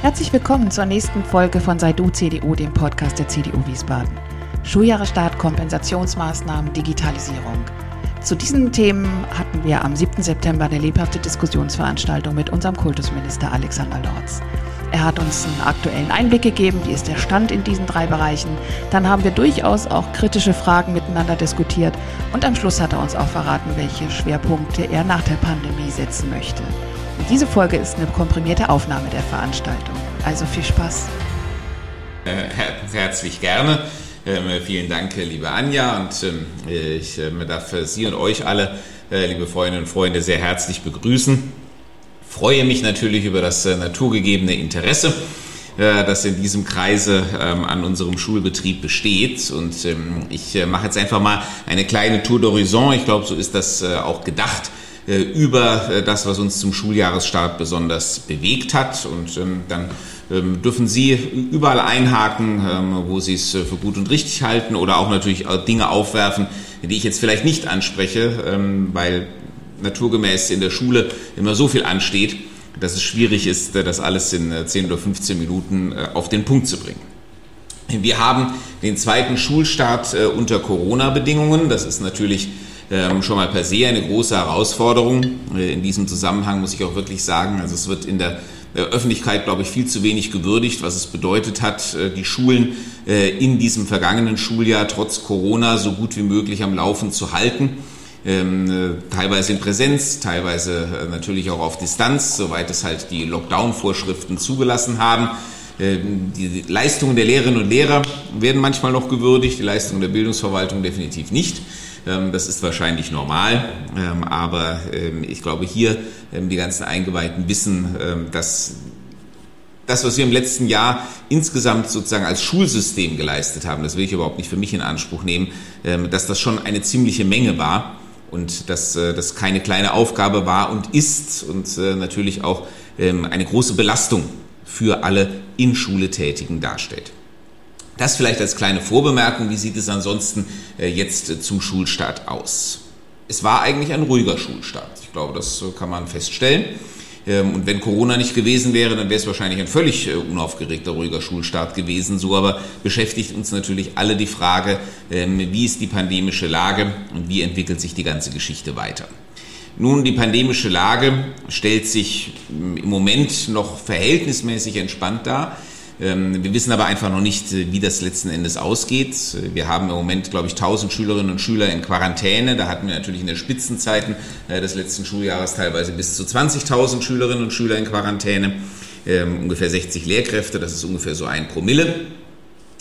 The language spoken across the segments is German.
Herzlich willkommen zur nächsten Folge von Sei du CDU, dem Podcast der CDU Wiesbaden. Schuljahresstart, Kompensationsmaßnahmen, Digitalisierung. Zu diesen Themen hatten wir am 7. September eine lebhafte Diskussionsveranstaltung mit unserem Kultusminister Alexander Lorz. Er hat uns einen aktuellen Einblick gegeben, wie ist der Stand in diesen drei Bereichen. Dann haben wir durchaus auch kritische Fragen miteinander diskutiert und am Schluss hat er uns auch verraten, welche Schwerpunkte er nach der Pandemie setzen möchte. Diese Folge ist eine komprimierte Aufnahme der Veranstaltung. Also viel Spaß. Äh, herzlich gerne. Ähm, vielen Dank, liebe Anja. Und ähm, ich ähm, darf Sie und euch alle, äh, liebe Freundinnen und Freunde, sehr herzlich begrüßen. Freue mich natürlich über das äh, naturgegebene Interesse das in diesem Kreise an unserem Schulbetrieb besteht. Und ich mache jetzt einfach mal eine kleine Tour d'Horizon. Ich glaube, so ist das auch gedacht äh, über äh, das, was uns zum Schuljahresstart besonders bewegt hat. Und ähm, dann ähm, dürfen Sie überall einhaken, ähm, wo Sie es äh, für gut und richtig halten oder auch natürlich Dinge aufwerfen, die ich jetzt vielleicht nicht anspreche, weil naturgemäß in der Schule immer so viel ansteht, dass es schwierig ist, das alles in 10 oder 15 Minuten auf den Punkt zu bringen. Wir haben den zweiten Schulstart unter Corona-Bedingungen. Das ist natürlich schon mal per se eine große Herausforderung. Äh, in diesem Zusammenhang muss ich auch wirklich sagen, also es wird in der Öffentlichkeit, glaube ich, viel zu wenig gewürdigt, was es bedeutet hat, äh, die Schulen äh, in diesem vergangenen Schuljahr trotz Corona so gut wie möglich am Laufen zu halten. Ähm, teilweise in Präsenz, teilweise natürlich auch auf Distanz, soweit es halt die Lockdown-Vorschriften zugelassen haben. Ähm, die Leistungen der Lehrerinnen und Lehrer werden manchmal noch gewürdigt, die Leistungen der Bildungsverwaltung definitiv nicht. Ähm, das ist wahrscheinlich normal, ähm, aber ähm, ich glaube hier die ganzen Eingeweihten wissen, dass das, was wir im letzten Jahr insgesamt sozusagen als Schulsystem geleistet haben, das will ich überhaupt nicht für mich in Anspruch nehmen, dass das schon eine ziemliche Menge war und dass äh, das keine kleine Aufgabe war und ist und äh, natürlich auch eine große Belastung für alle in Schule Tätigen darstellt. Das vielleicht als kleine Vorbemerkung. Wie sieht es ansonsten äh, jetzt äh, zum Schulstart aus? Es war eigentlich ein ruhiger Schulstart. Ich glaube, das äh, kann man feststellen. Ähm, und wenn Corona nicht gewesen wäre, dann wäre es wahrscheinlich ein völlig unaufgeregter, ruhiger Schulstart gewesen. So aber beschäftigt uns natürlich alle die Frage, ähm, wie ist die pandemische Lage und wie entwickelt sich die ganze Geschichte weiter. Nun, die pandemische Lage stellt sich ähm, im Moment noch verhältnismäßig entspannt dar. Ähm, wir wissen aber einfach noch nicht, äh, wie das letzten Endes ausgeht. Wir haben im Moment, glaube ich, 1000 Schülerinnen und Schüler in Quarantäne. Da hatten wir natürlich in der Spitzenzeiten äh, des letzten Schuljahres teilweise bis zu 20.000 Schülerinnen und Schüler in Quarantäne. Ähm, ungefähr 60 Lehrkräfte, das ist ungefähr so ein Promille.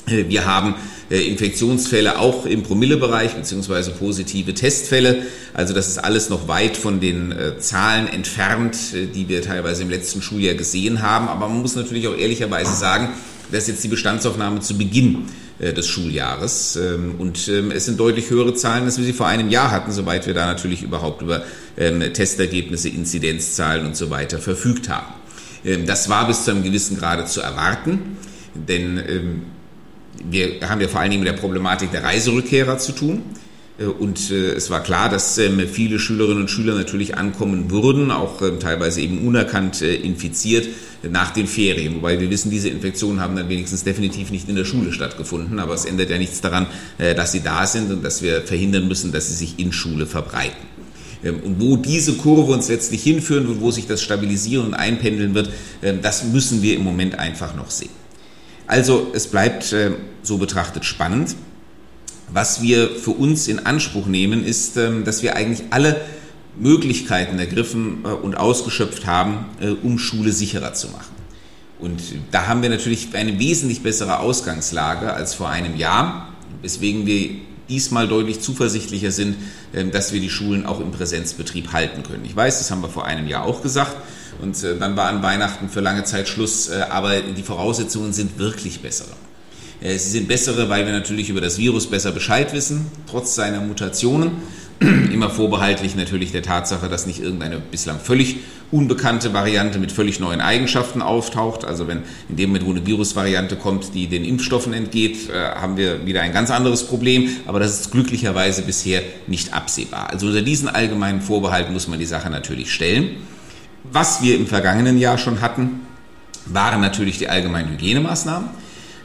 Äh, wir haben äh, Infektionsfälle auch im Promillebereich beziehungsweise positive Testfälle. Also das ist alles noch weit von den äh, Zahlen entfernt, die wir teilweise im letzten Schuljahr gesehen haben. Aber man muss natürlich auch ehrlicherweise sagen, das ist jetzt die Bestandsaufnahme zu Beginn des Schuljahres. Ähm, und ähm, es sind deutlich höhere Zahlen, als wir sie vor einem Jahr hatten, soweit wir da natürlich überhaupt über ähm, Testergebnisse, Inzidenzzahlen und so weiter verfügt haben. Das war bis zu einem gewissen Grade zu erwarten, denn wir haben ja vor allen Dingen mit der Problematik der Reiserückkehrer zu tun. Äh, und äh, es war klar, dass ähm, viele Schülerinnen und Schüler natürlich ankommen würden, auch ähm, teilweise eben unerkannt äh, infiziert nach den Ferien. Wobei wir wissen, diese Infektionen haben dann wenigstens definitiv nicht in der Schule stattgefunden. Aber es ändert ja nichts daran, dass sie da sind und dass wir verhindern müssen, dass sie sich in Schule verbreiten. Ähm, und wo diese Kurve uns letztlich hinführen wird, wo sich das stabilisieren und einpendeln wird, das müssen wir im Moment einfach noch sehen. Also es bleibt äh, so betrachtet spannend. Was wir für uns in Anspruch nehmen, ist, ähm, dass wir eigentlich alle Möglichkeiten ergriffen äh, und ausgeschöpft haben, äh, um Schule sicherer zu machen. Und da haben wir natürlich eine wesentlich bessere Ausgangslage als vor einem Jahr, weswegen wir diesmal deutlich zuversichtlicher sind, ähm, dass wir die Schulen auch im Präsenzbetrieb halten können. Ich weiß, das haben wir vor einem Jahr auch gesagt. Und äh, dann war an Weihnachten für lange Zeit Schluss, äh, aber die Voraussetzungen sind wirklich bessere. Äh, sie sind bessere, weil wir natürlich über das Virus besser Bescheid wissen, trotz seiner Mutationen. Immer vorbehaltlich natürlich der Tatsache, dass nicht irgendeine bislang völlig unbekannte Variante mit völlig neuen Eigenschaften auftaucht. Also wenn in dem Moment, wo eine Virusvariante kommt, die den Impfstoffen entgeht, haben wir wieder ein ganz anderes Problem. Aber das ist glücklicherweise bisher nicht absehbar. Also unter diesen allgemeinen Vorbehalten muss man die Sache natürlich stellen. Was wir im vergangenen Jahr schon hatten, waren natürlich die allgemeinen Hygienemaßnahmen,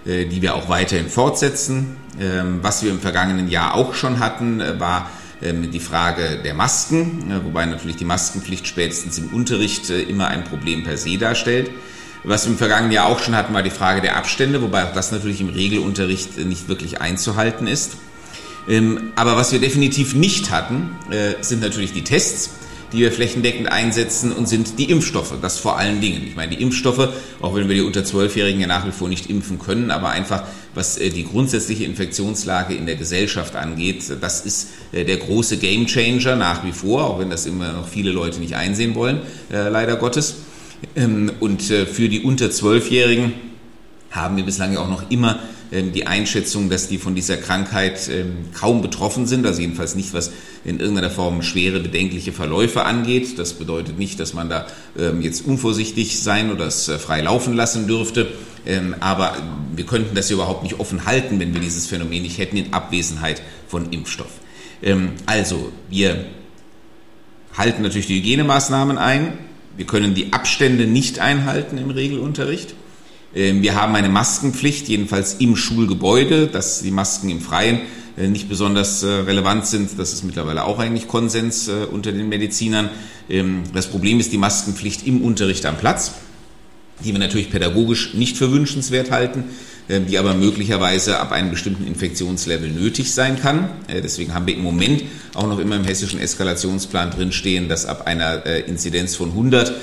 äh, die wir auch weiterhin fortsetzen. Ähm, was wir im vergangenen Jahr auch schon hatten, äh, war ähm, die Frage der Masken, äh, wobei natürlich die Maskenpflicht spätestens im Unterricht immer ein Problem per se darstellt. Was wir im vergangenen Jahr auch schon hatten, war die Frage der Abstände, wobei auch das natürlich im Regelunterricht nicht wirklich einzuhalten ist. Ähm, aber was wir definitiv nicht hatten, sind natürlich die Tests die wir flächendeckend einsetzen und sind die Impfstoffe. Das vor allen Dingen. Ich meine, die Impfstoffe, auch wenn wir die unter Zwölfjährigen ja nach wie vor nicht impfen können, aber einfach was äh, die grundsätzliche Infektionslage in der Gesellschaft angeht, das ist äh, der große Gamechanger nach wie vor, auch wenn das immer noch viele Leute nicht einsehen wollen, äh, leider Gottes. Ähm, und für die unter Zwölfjährigen haben wir bislang ja auch noch immer die Einschätzung, dass die von dieser Krankheit ähm, kaum betroffen sind, also jedenfalls nicht, was in irgendeiner Form schwere, bedenkliche Verläufe angeht. Das bedeutet nicht, dass man da ähm, jetzt unvorsichtig sein oder es äh, frei laufen lassen dürfte. Aber wir könnten das überhaupt nicht offen halten, wenn wir dieses Phänomen nicht hätten in Abwesenheit von Impfstoff. Also, wir halten natürlich die Hygienemaßnahmen ein. Wir können die Abstände nicht einhalten im Regelunterricht. Ähm, wir haben eine Maskenpflicht, jedenfalls im Schulgebäude, dass die Masken im Freien äh, nicht besonders äh, relevant sind. Das ist mittlerweile auch eigentlich Konsens äh, unter den Medizinern. Ähm, das Problem ist die Maskenpflicht im Unterricht am Platz, die wir natürlich pädagogisch nicht für wünschenswert halten, die aber möglicherweise ab einem bestimmten Infektionslevel nötig sein kann. Deswegen haben wir im Moment auch noch immer im hessischen Eskalationsplan drinstehen, dass ab einer Inzidenz von 100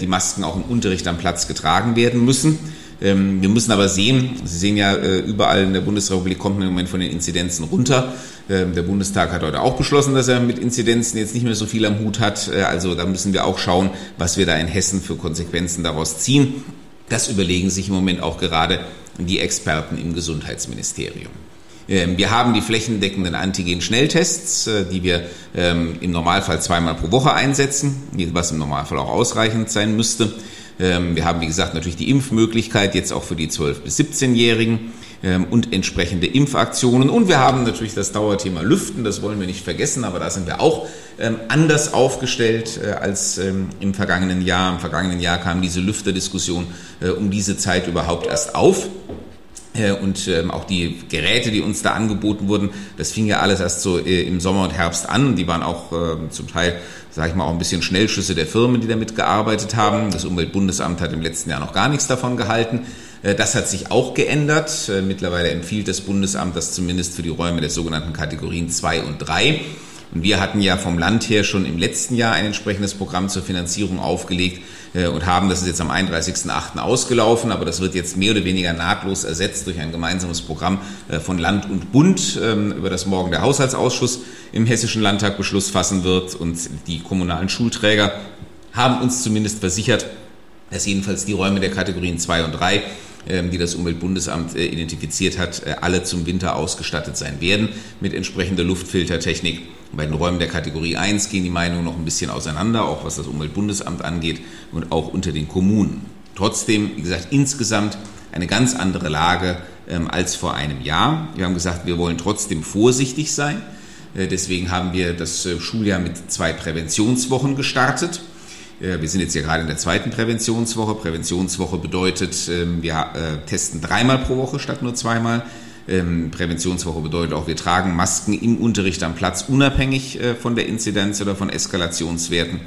die Masken auch im Unterricht am Platz getragen werden müssen. Ähm, wir müssen aber sehen, Sie sehen ja, äh, überall in der Bundesrepublik kommt man im Moment von den Inzidenzen runter. Ähm, der Bundestag hat heute auch beschlossen, dass er mit Inzidenzen jetzt nicht mehr so viel am Hut hat. Äh, also da müssen wir auch schauen, was wir da in Hessen für Konsequenzen daraus ziehen. Das überlegen sich im Moment auch gerade die Experten im Gesundheitsministerium. Ähm, wir haben die flächendeckenden Antigen-Schnelltests, äh, die wir im Normalfall zweimal pro Woche einsetzen, was im Normalfall auch ausreichend sein müsste. Ähm, wir haben, wie gesagt, natürlich die Impfmöglichkeit jetzt auch für die 12- bis 17-Jährigen ähm, und entsprechende Impfaktionen. Und wir haben natürlich das Dauerthema Lüften, das wollen wir nicht vergessen, aber da sind wir auch ähm, anders aufgestellt äh, als im vergangenen Jahr. Im vergangenen Jahr kam diese Lüfterdiskussion äh, um diese Zeit überhaupt erst auf. Äh, und auch die Geräte, die uns da angeboten wurden, das fing ja alles erst so im Sommer und Herbst an. Die waren auch zum Teil sage ich mal, auch ein bisschen Schnellschüsse der Firmen, die damit gearbeitet haben. Das Umweltbundesamt hat im letzten Jahr noch gar nichts davon gehalten. Äh, das hat sich auch geändert. Äh, mittlerweile empfiehlt das Bundesamt das zumindest für die Räume der sogenannten Kategorien 2 und 3. Und wir hatten ja vom Land her schon im letzten Jahr ein entsprechendes Programm zur Finanzierung aufgelegt äh, und haben, das ist jetzt am 31.08. ausgelaufen, aber das wird jetzt mehr oder weniger nahtlos ersetzt durch ein gemeinsames Programm äh, von Land und Bund, ähm, über das morgen der Haushaltsausschuss im Hessischen Landtag Beschluss fassen wird. Und die kommunalen Schulträger haben uns zumindest versichert, dass jedenfalls die Räume der Kategorien 2 und 3 ähm, die das Umweltbundesamt äh, identifiziert hat, alle zum Winter ausgestattet sein werden mit entsprechender Luftfiltertechnik. Bei den Räumen der Kategorie 1 gehen die Meinungen noch ein bisschen auseinander, auch was das Umweltbundesamt angeht und auch unter den Kommunen. Trotzdem, wie gesagt, insgesamt eine ganz andere Lage ähm, als vor einem Jahr. Wir haben gesagt, wir wollen trotzdem vorsichtig sein. Äh, deswegen haben wir das äh, Schuljahr mit zwei Präventionswochen gestartet. Äh, wir sind jetzt ja gerade in der zweiten Präventionswoche. Präventionswoche bedeutet, ähm, wir äh, testen dreimal pro Woche statt nur zweimal. Ähm, Präventionswoche bedeutet auch, wir tragen Masken im Unterricht am Platz, unabhängig äh, von der Inzidenz oder von Eskalationswerten.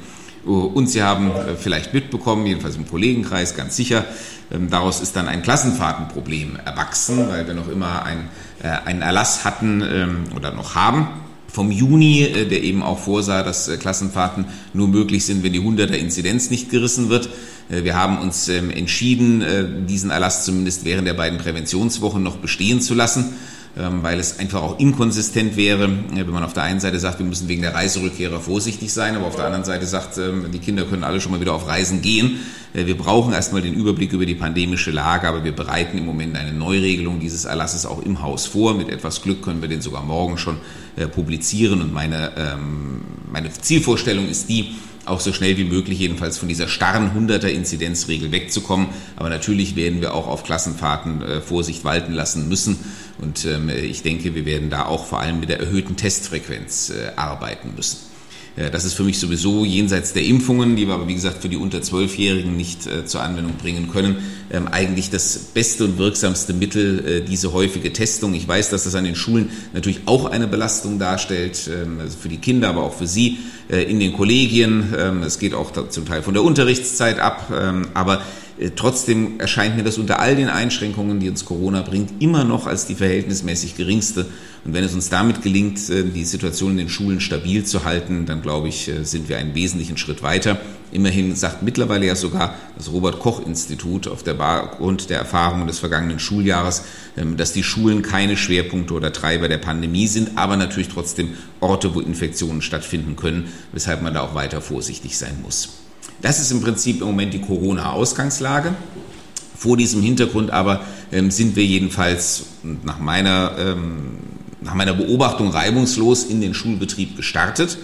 Uh, und Sie haben äh, vielleicht mitbekommen, jedenfalls im Kollegenkreis ganz sicher, ähm, daraus ist dann ein Klassenfahrtenproblem erwachsen, weil wir noch immer ein, äh, einen Erlass hatten ähm, oder noch haben vom Juni, der eben auch vorsah, dass Klassenfahrten nur möglich sind, wenn die 100er Inzidenz nicht gerissen wird. Äh, wir haben uns ähm, entschieden, äh, diesen Erlass zumindest während der beiden Präventionswochen noch bestehen zu lassen, ähm, weil es einfach auch inkonsistent wäre, äh, wenn man auf der einen Seite sagt, wir müssen wegen der Reiserückkehrer vorsichtig sein, aber auf der anderen Seite sagt, ähm, die Kinder können alle schon mal wieder auf Reisen gehen. Wir brauchen erstmal den Überblick über die pandemische Lage, aber wir bereiten im Moment eine Neuregelung dieses Erlasses auch im Haus vor. Mit etwas Glück können wir den sogar morgen schon publizieren und meine, meine Zielvorstellung ist die, auch so schnell wie möglich jedenfalls von dieser starren 100er Inzidenzregel wegzukommen. Aber natürlich werden wir auch auf Klassenfahrten äh, Vorsicht walten lassen müssen. Und ähm, ich denke, wir werden da auch vor allem mit der erhöhten Testfrequenz äh, arbeiten müssen. Das ist für mich sowieso jenseits der Impfungen, die wir aber wie gesagt für die unter Zwölfjährigen nicht äh, zur Anwendung bringen können, ähm, eigentlich das beste und wirksamste Mittel, äh, diese häufige Testung. Ich weiß, dass das an den Schulen natürlich auch eine Belastung darstellt, ähm, also für die Kinder, aber auch für sie äh, in den Kollegien. Ähm, es geht auch zum Teil von der Unterrichtszeit ab, aber äh, trotzdem erscheint mir das unter all den Einschränkungen, die uns Corona bringt, immer noch als die verhältnismäßig geringste. Und wenn es uns damit gelingt, äh, die Situation in den Schulen stabil zu halten, dann glaube ich, äh, sind wir einen wesentlichen Schritt weiter. Immerhin sagt mittlerweile ja sogar das Robert Koch Institut auf der Grund der Erfahrungen des vergangenen Schuljahres, ähm, dass die Schulen keine Schwerpunkte oder Treiber der Pandemie sind, aber natürlich trotzdem Orte, wo Infektionen stattfinden können, weshalb man da auch weiter vorsichtig sein muss. Das ist im Prinzip im Moment die Corona-Ausgangslage. Vor diesem Hintergrund aber ähm, sind wir jedenfalls nach meiner, ähm, nach meiner Beobachtung reibungslos in den Schulbetrieb gestartet.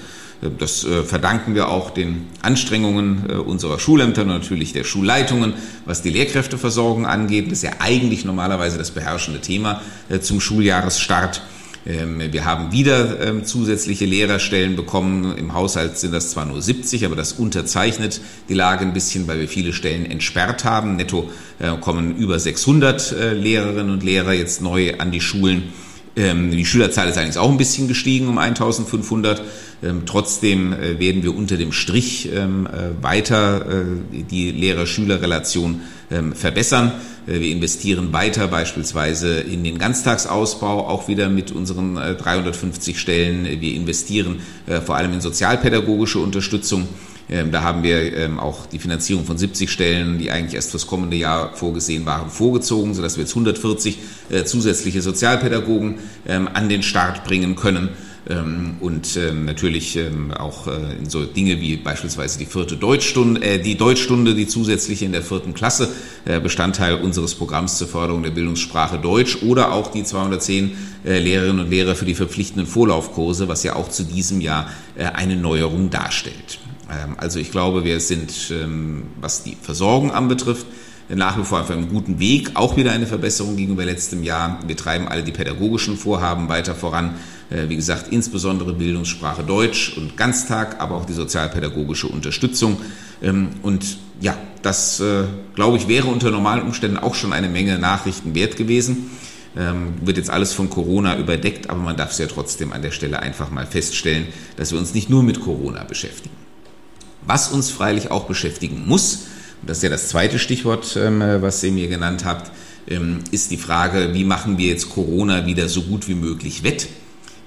Das äh, verdanken wir auch den Anstrengungen äh, unserer Schulämter und natürlich der Schulleitungen, was die Lehrkräfteversorgung angeht. Das ist ja eigentlich normalerweise das beherrschende Thema äh, zum Schuljahresstart. Ähm, wir haben wieder ähm, zusätzliche Lehrerstellen bekommen. Im Haushalt sind das zwar nur 70, aber das unterzeichnet die Lage ein bisschen, weil wir viele Stellen entsperrt haben. Netto äh, kommen über 600 äh, Lehrerinnen und Lehrer jetzt neu an die Schulen. Ähm, die Schülerzahl ist allerdings auch ein bisschen gestiegen um 1500. Trotzdem äh, werden wir unter dem Strich weiter die Lehrer-Schüler-Relation verbessern. Äh, wir investieren weiter beispielsweise in den Ganztagsausbau, auch wieder mit unseren 350 äh, Stellen. Wir investieren äh, vor allem in sozialpädagogische Unterstützung. Ähm, da haben wir ähm, auch die Finanzierung von 70 Stellen, die eigentlich erst fürs kommende Jahr vorgesehen waren, vorgezogen, sodass wir jetzt 140 zusätzliche Sozialpädagogen ähm, an den Start bringen können. Ähm, und ähm, natürlich ähm, auch äh, in so Dinge wie beispielsweise die vierte Deutschstunde, äh, die Deutschstunde, die zusätzliche in der vierten Klasse, äh, Bestandteil unseres Programms zur Förderung der Bildungssprache Deutsch oder auch die 210 Lehrerinnen und Lehrer für die verpflichtenden Vorlaufkurse, was ja auch zu diesem Jahr eine Neuerung darstellt. Also ich glaube, wir sind, was die Versorgung anbetrifft, nach wie vor auf einem guten Weg. Auch wieder eine Verbesserung gegenüber letztem Jahr. Wir treiben alle die pädagogischen Vorhaben weiter voran. Äh, wie gesagt, insbesondere Bildungssprache Deutsch und Ganztag, aber auch die sozialpädagogische Unterstützung. Ähm, und ja, das, äh, glaube ich, wäre unter normalen Umständen auch schon eine Menge Nachrichten wert gewesen. Ähm, wird jetzt alles von Corona überdeckt, aber man darf es ja trotzdem an der Stelle einfach mal feststellen, dass wir uns nicht nur mit Corona beschäftigen. Was uns freilich auch beschäftigen muss, und das ist ja das zweite Stichwort, ähm, was ihr mir genannt habt, ist die Frage, wie machen wir jetzt Corona wieder so gut wie möglich wett?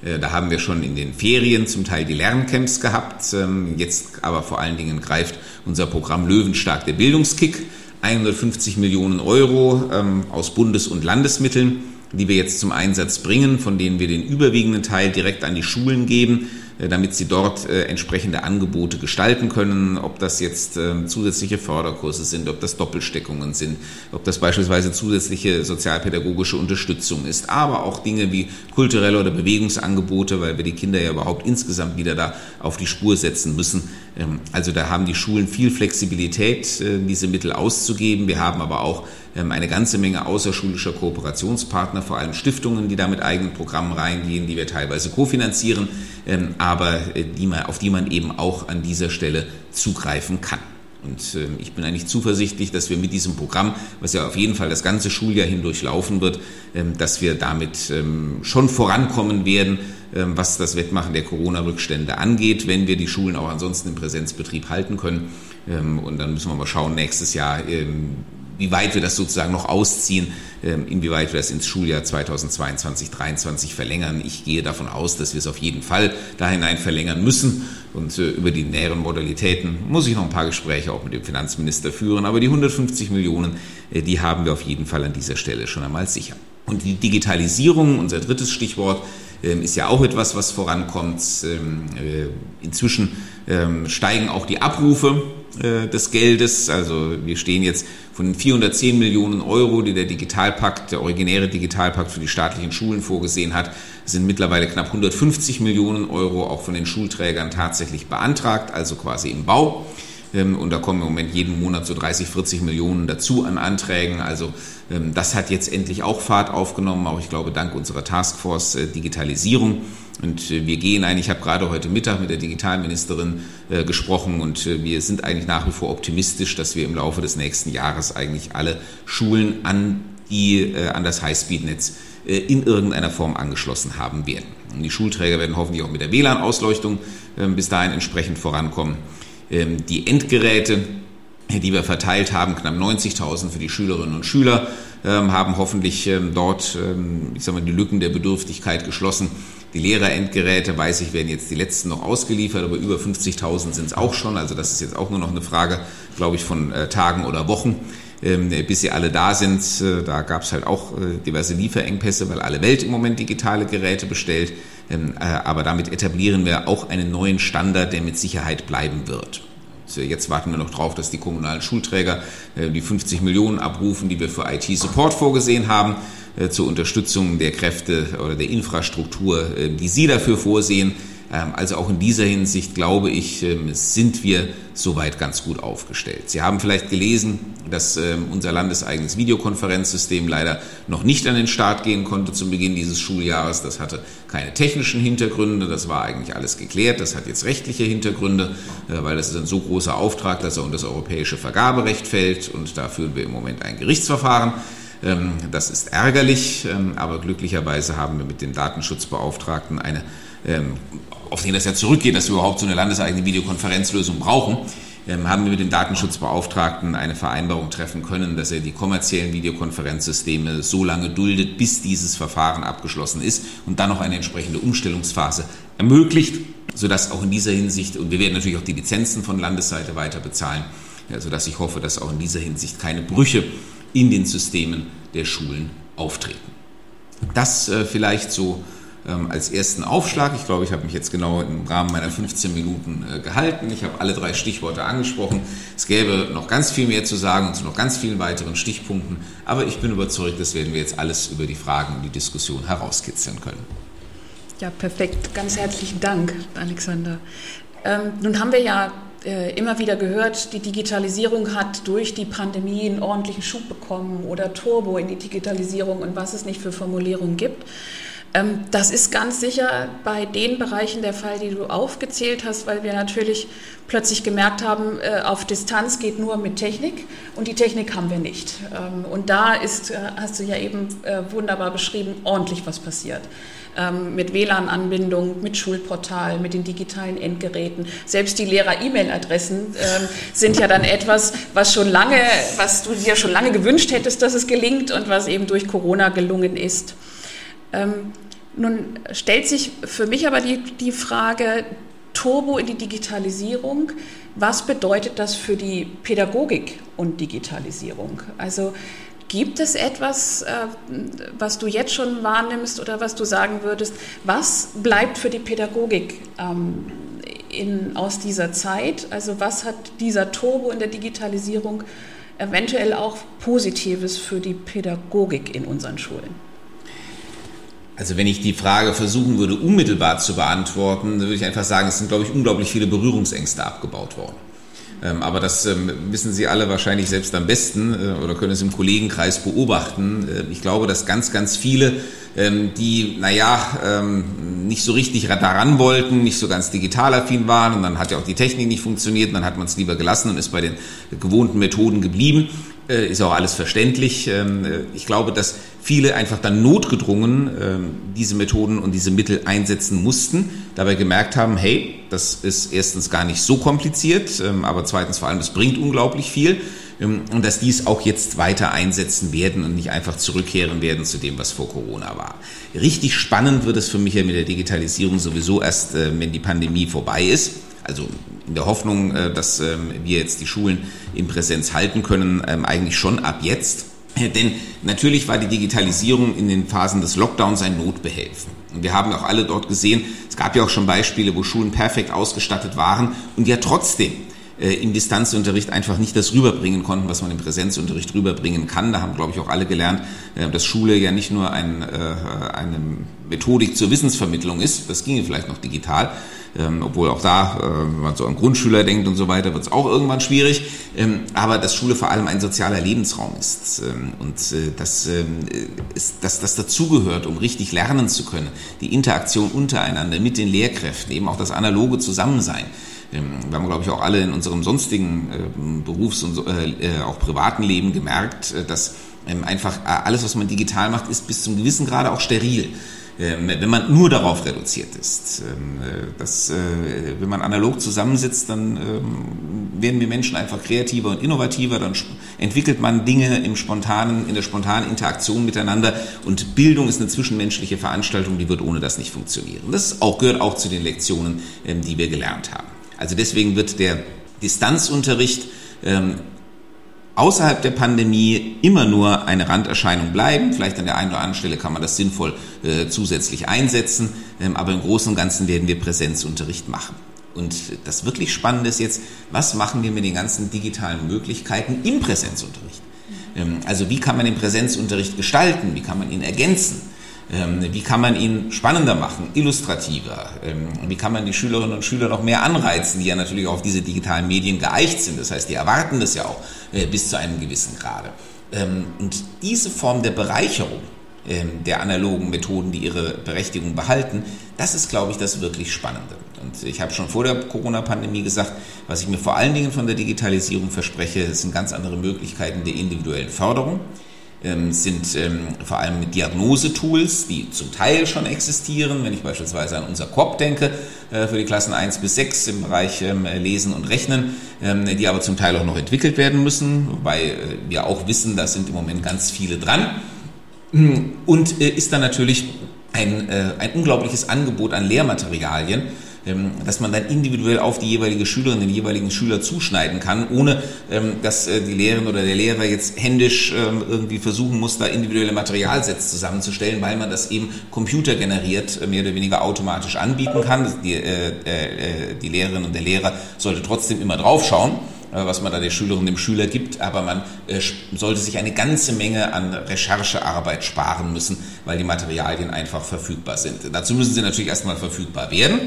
Äh, da haben wir schon in den Ferien zum Teil die Lerncamps gehabt. Ähm, jetzt aber vor allen Dingen greift unser Programm Löwenstark der Bildungskick. 150 Millionen Euro ähm, aus Bundes- und Landesmitteln, die wir jetzt zum Einsatz bringen, von denen wir den überwiegenden Teil direkt an die Schulen geben damit sie dort äh, entsprechende Angebote gestalten können, ob das jetzt ähm, zusätzliche Förderkurse sind, ob das Doppelsteckungen sind, ob das beispielsweise zusätzliche sozialpädagogische Unterstützung ist, aber auch Dinge wie kulturelle oder Bewegungsangebote, weil wir die Kinder ja überhaupt insgesamt wieder da auf die Spur setzen müssen. Ähm, also da haben die Schulen viel Flexibilität, äh, diese Mittel auszugeben. Wir haben aber auch ähm, eine ganze Menge außerschulischer Kooperationspartner, vor allem Stiftungen, die da mit eigenen Programmen reingehen, die wir teilweise kofinanzieren, ähm, aber äh, die man, auf die man eben auch an dieser Stelle zugreifen kann. Und ich bin eigentlich zuversichtlich, dass wir mit diesem Programm, was ja auf jeden Fall das ganze Schuljahr hindurch laufen wird, dass wir damit schon vorankommen werden, was das Wettmachen der Corona-Rückstände angeht, wenn wir die Schulen auch ansonsten im Präsenzbetrieb halten können. Und dann müssen wir mal schauen, nächstes Jahr, wie weit wir das sozusagen noch ausziehen, ähm, inwieweit wir das ins Schuljahr 2022, 2023 verlängern. Ich gehe davon aus, dass wir es auf jeden Fall da hinein verlängern müssen. Und äh, über die näheren Modalitäten muss ich noch ein paar Gespräche auch mit dem Finanzminister führen. Aber die 150 Millionen, äh, die haben wir auf jeden Fall an dieser Stelle schon einmal sicher. Und die Digitalisierung, unser drittes Stichwort, ähm, ist ja auch etwas, was vorankommt. Ähm, äh, inzwischen steigen auch die Abrufe des Geldes. Also wir stehen jetzt von den 410 Millionen Euro, die der Digitalpakt, der originäre Digitalpakt für die staatlichen Schulen vorgesehen hat, sind mittlerweile knapp 150 Millionen Euro auch von den Schulträgern tatsächlich beantragt, also quasi im Bau. Und da kommen im Moment jeden Monat so 30, 40 Millionen dazu an Anträgen. Also ähm, das hat jetzt endlich auch Fahrt aufgenommen, auch ich glaube dank unserer Taskforce äh, Digitalisierung. Und wir gehen eigentlich, ich habe gerade heute Mittag mit der Digitalministerin äh, gesprochen und äh, wir sind eigentlich nach wie vor optimistisch, dass wir im Laufe des nächsten Jahres eigentlich alle Schulen an, die, äh, an das Highspeed-Netz äh, in irgendeiner Form angeschlossen haben werden. Und die Schulträger werden hoffentlich auch mit der WLAN-Ausleuchtung ähm, bis dahin entsprechend vorankommen. Ähm, die Endgeräte, die wir verteilt haben, knapp 90.000 für die Schülerinnen und Schüler, ähm, haben hoffentlich dort, ich sag mal, die Lücken der Bedürftigkeit geschlossen. Die Lehrerendgeräte, weiß ich, werden jetzt die letzten noch ausgeliefert, aber über 50.000 sind es auch schon. Also das ist jetzt auch nur noch eine Frage, glaube ich, von äh, Tagen oder Wochen. Ähm, bis sie alle da sind. Äh, da gab es halt auch äh, diverse Lieferengpässe, weil alle Welt im Moment digitale Geräte bestellt. Ähm, äh, aber damit etablieren wir auch einen neuen Standard, der mit Sicherheit bleiben wird. Jetzt warten wir noch darauf, dass die kommunalen Schulträger die 50 Millionen abrufen, die wir für IT-Support vorgesehen haben, zur Unterstützung der Kräfte oder der Infrastruktur, die Sie dafür vorsehen. Ähm, also auch in dieser Hinsicht, glaube ich, ähm, sind wir soweit ganz gut aufgestellt. Sie haben vielleicht gelesen, dass ähm, unser landeseigenes Videokonferenzsystem leider noch nicht an den Start gehen konnte zum Beginn dieses Schuljahres. Das hatte keine technischen Hintergründe, das war eigentlich alles geklärt. Das hat jetzt rechtliche Hintergründe, äh, weil das ist ein so großer Auftrag, dass er unter das europäische Vergaberecht fällt und da führen wir im Moment ein Gerichtsverfahren. Das ist ärgerlich, aber glücklicherweise haben wir mit dem Datenschutzbeauftragten eine auf den das ja zurückgeht, dass wir überhaupt so eine landeseigene Videokonferenzlösung brauchen, ähm, haben wir mit dem Datenschutzbeauftragten eine Vereinbarung treffen können, dass er die kommerziellen Videokonferenzsysteme so lange duldet, bis dieses Verfahren abgeschlossen ist und dann noch eine entsprechende Umstellungsphase ermöglicht, sodass auch in dieser Hinsicht, und wir werden natürlich auch die Lizenzen von Landesseite weiter bezahlen, sodass ich hoffe, dass auch in dieser Hinsicht keine Brüche in den Systemen der Schulen auftreten. Das äh, vielleicht so ähm, als ersten Aufschlag. Ich glaube, ich habe mich jetzt genau im Rahmen meiner 15 Minuten äh, gehalten. Ich habe alle drei Stichworte angesprochen. Es gäbe noch ganz viel mehr zu sagen und zu noch ganz vielen weiteren Stichpunkten. Aber ich bin überzeugt, das werden wir jetzt alles über die Fragen und die Diskussion herauskitzeln können. Ja, perfekt. Ganz herzlichen Dank, Alexander. Ähm, nun haben wir ja äh, immer wieder gehört, die Digitalisierung hat durch die Pandemie einen ordentlichen Schub bekommen oder Turbo in die Digitalisierung und was es nicht für Formulierungen gibt. Ähm, das ist ganz sicher bei den Bereichen der Fall, die du aufgezählt hast, weil wir natürlich plötzlich gemerkt haben, äh, auf Distanz geht nur mit Technik und die Technik haben wir nicht. Ähm, und da ist, äh, hast du ja eben äh, wunderbar beschrieben, ordentlich was passiert. Ähm, mit WLAN-Anbindung, mit Schulportal, mit den digitalen Endgeräten. Selbst die Lehrer-E-Mail-Adressen sind ja dann etwas, was schon lange, was du dir schon lange gewünscht hättest, dass es gelingt und was eben durch Corona gelungen ist. Nun stellt sich für mich aber die, die Frage, Turbo in die Digitalisierung, was bedeutet das für die Pädagogik und Digitalisierung? Also gibt es etwas, äh, was du jetzt schon wahrnimmst oder was du sagen würdest, was bleibt für die Pädagogik ähm, in, aus dieser Zeit? Also was hat dieser Turbo in der Digitalisierung eventuell auch Positives für die Pädagogik in unseren Schulen? Also wenn ich die Frage versuchen würde, unmittelbar zu beantworten, dann würde ich einfach sagen, es sind, glaube ich, unglaublich viele Berührungsängste abgebaut worden. Ähm, aber das ähm, wissen Sie alle wahrscheinlich selbst am besten äh, oder können es im Kollegenkreis beobachten. Äh, ich glaube, dass ganz, ganz viele, ähm, die, naja, nicht so richtig daran wollten, nicht so ganz digital affin waren und dann hat ja auch die Technik nicht funktioniert und dann hat man es lieber gelassen und ist bei den gewohnten Methoden geblieben. Äh, ist auch alles verständlich. Ähm, äh, ich glaube, dass viele einfach dann notgedrungen ähm, diese Methoden und diese Mittel einsetzen mussten, dabei gemerkt haben, hey, das ist erstens gar nicht so kompliziert, ähm, aber zweitens vor allem, es bringt unglaublich viel und dass dies auch jetzt weiter einsetzen werden und nicht einfach zurückkehren werden zu dem, was vor Corona war. Richtig spannend wird es für mich ja mit der Digitalisierung sowieso erst, äh, wenn die Pandemie vorbei ist. Also in der Hoffnung, äh, dass ähm, wir jetzt die Schulen in Präsenz halten können, ähm, eigentlich schon ab jetzt. Denn natürlich war die Digitalisierung in den Phasen des Lockdowns ein Notbehelfen. Und wir haben auch alle dort gesehen, es gab ja auch schon Beispiele, wo Schulen perfekt ausgestattet waren und ja trotzdem äh, im Distanzunterricht einfach nicht das rüberbringen konnten, was man im Präsenzunterricht rüberbringen kann. Da haben, glaube ich, auch alle gelernt, äh, dass Schule ja nicht nur ein, eine Methodik zur Wissensvermittlung ist, das ginge vielleicht noch digital, ähm, obwohl auch da, äh, wenn man so an Grundschüler denkt und so weiter, wird es auch irgendwann schwierig. Ähm, aber dass Schule vor allem ein sozialer Lebensraum ist ähm, und äh, dass, ähm, ist, dass das dazugehört, um richtig lernen zu können. Die Interaktion untereinander mit den Lehrkräften, eben auch das analoge Zusammensein. Ähm, wir haben, glaube ich, auch alle in unserem sonstigen äh, Berufs- und äh, äh, auch privaten Leben gemerkt, dass ähm, einfach alles, was man digital macht, ist bis zum gewissen Grade auch steril. Ähm, wenn man nur darauf reduziert ist. Das, wenn man analog zusammensitzt, dann werden wir Menschen einfach kreativer und innovativer, dann entwickelt man Dinge im spontanen, in der spontanen Interaktion miteinander und Bildung ist eine zwischenmenschliche Veranstaltung, die wird ohne das nicht funktionieren. Das auch, gehört auch zu den Lektionen, die wir gelernt haben. Also deswegen wird der Distanzunterricht ähm, außerhalb der Pandemie immer nur eine Randerscheinung bleiben. Vielleicht an der einen oder anderen Stelle kann man das sinnvoll äh, zusätzlich einsetzen, ähm, aber im Großen und Ganzen werden wir Präsenzunterricht machen. Und das wirklich Spannende ist jetzt, was machen wir mit den ganzen digitalen Möglichkeiten im Präsenzunterricht? Ähm, also wie kann man den Präsenzunterricht gestalten? Wie kann man ihn ergänzen? Ähm, wie kann man ihn spannender machen, illustrativer? Ähm, wie kann man die Schülerinnen und Schüler noch mehr anreizen, die ja natürlich auch auf diese digitalen Medien geeicht sind? Das heißt, die erwarten das ja auch äh, bis zu einem gewissen Grade. Ähm, und diese Form der Bereicherung der analogen Methoden, die ihre Berechtigung behalten, das ist, glaube ich, das wirklich Spannende. Und ich habe schon vor der Corona-Pandemie gesagt, was ich mir vor allen Dingen von der Digitalisierung verspreche, sind ganz andere Möglichkeiten der individuellen Förderung sind ähm, vor allem Diagnosetools, die zum Teil schon existieren. Wenn ich beispielsweise an unser Korb denke, äh, für die Klassen 1 bis 6 im Bereich ähm, Lesen und Rechnen, ähm, die aber zum Teil auch noch entwickelt werden müssen, wobei äh, wir auch wissen, da sind im Moment ganz viele dran. Und äh, ist dann natürlich ein, ein unglaubliches Angebot an Lehrmaterialien, ähm, dass man dann individuell auf die jeweilige Schülerin, den jeweiligen Schüler zuschneiden kann, ohne ähm, dass äh, die Lehrerin oder der Lehrer jetzt händisch ähm, irgendwie versuchen muss, da individuelle Materialsets zusammenzustellen, weil man das eben computergeneriert äh, mehr oder weniger automatisch anbieten kann. Die, äh, die Lehrerin und der Lehrer sollte trotzdem immer draufschauen was man da der Schülerin dem Schüler gibt, aber man äh, sollte sich eine ganze Menge an Recherchearbeit sparen müssen, weil die Materialien einfach verfügbar sind. Dazu müssen sie natürlich erstmal verfügbar werden.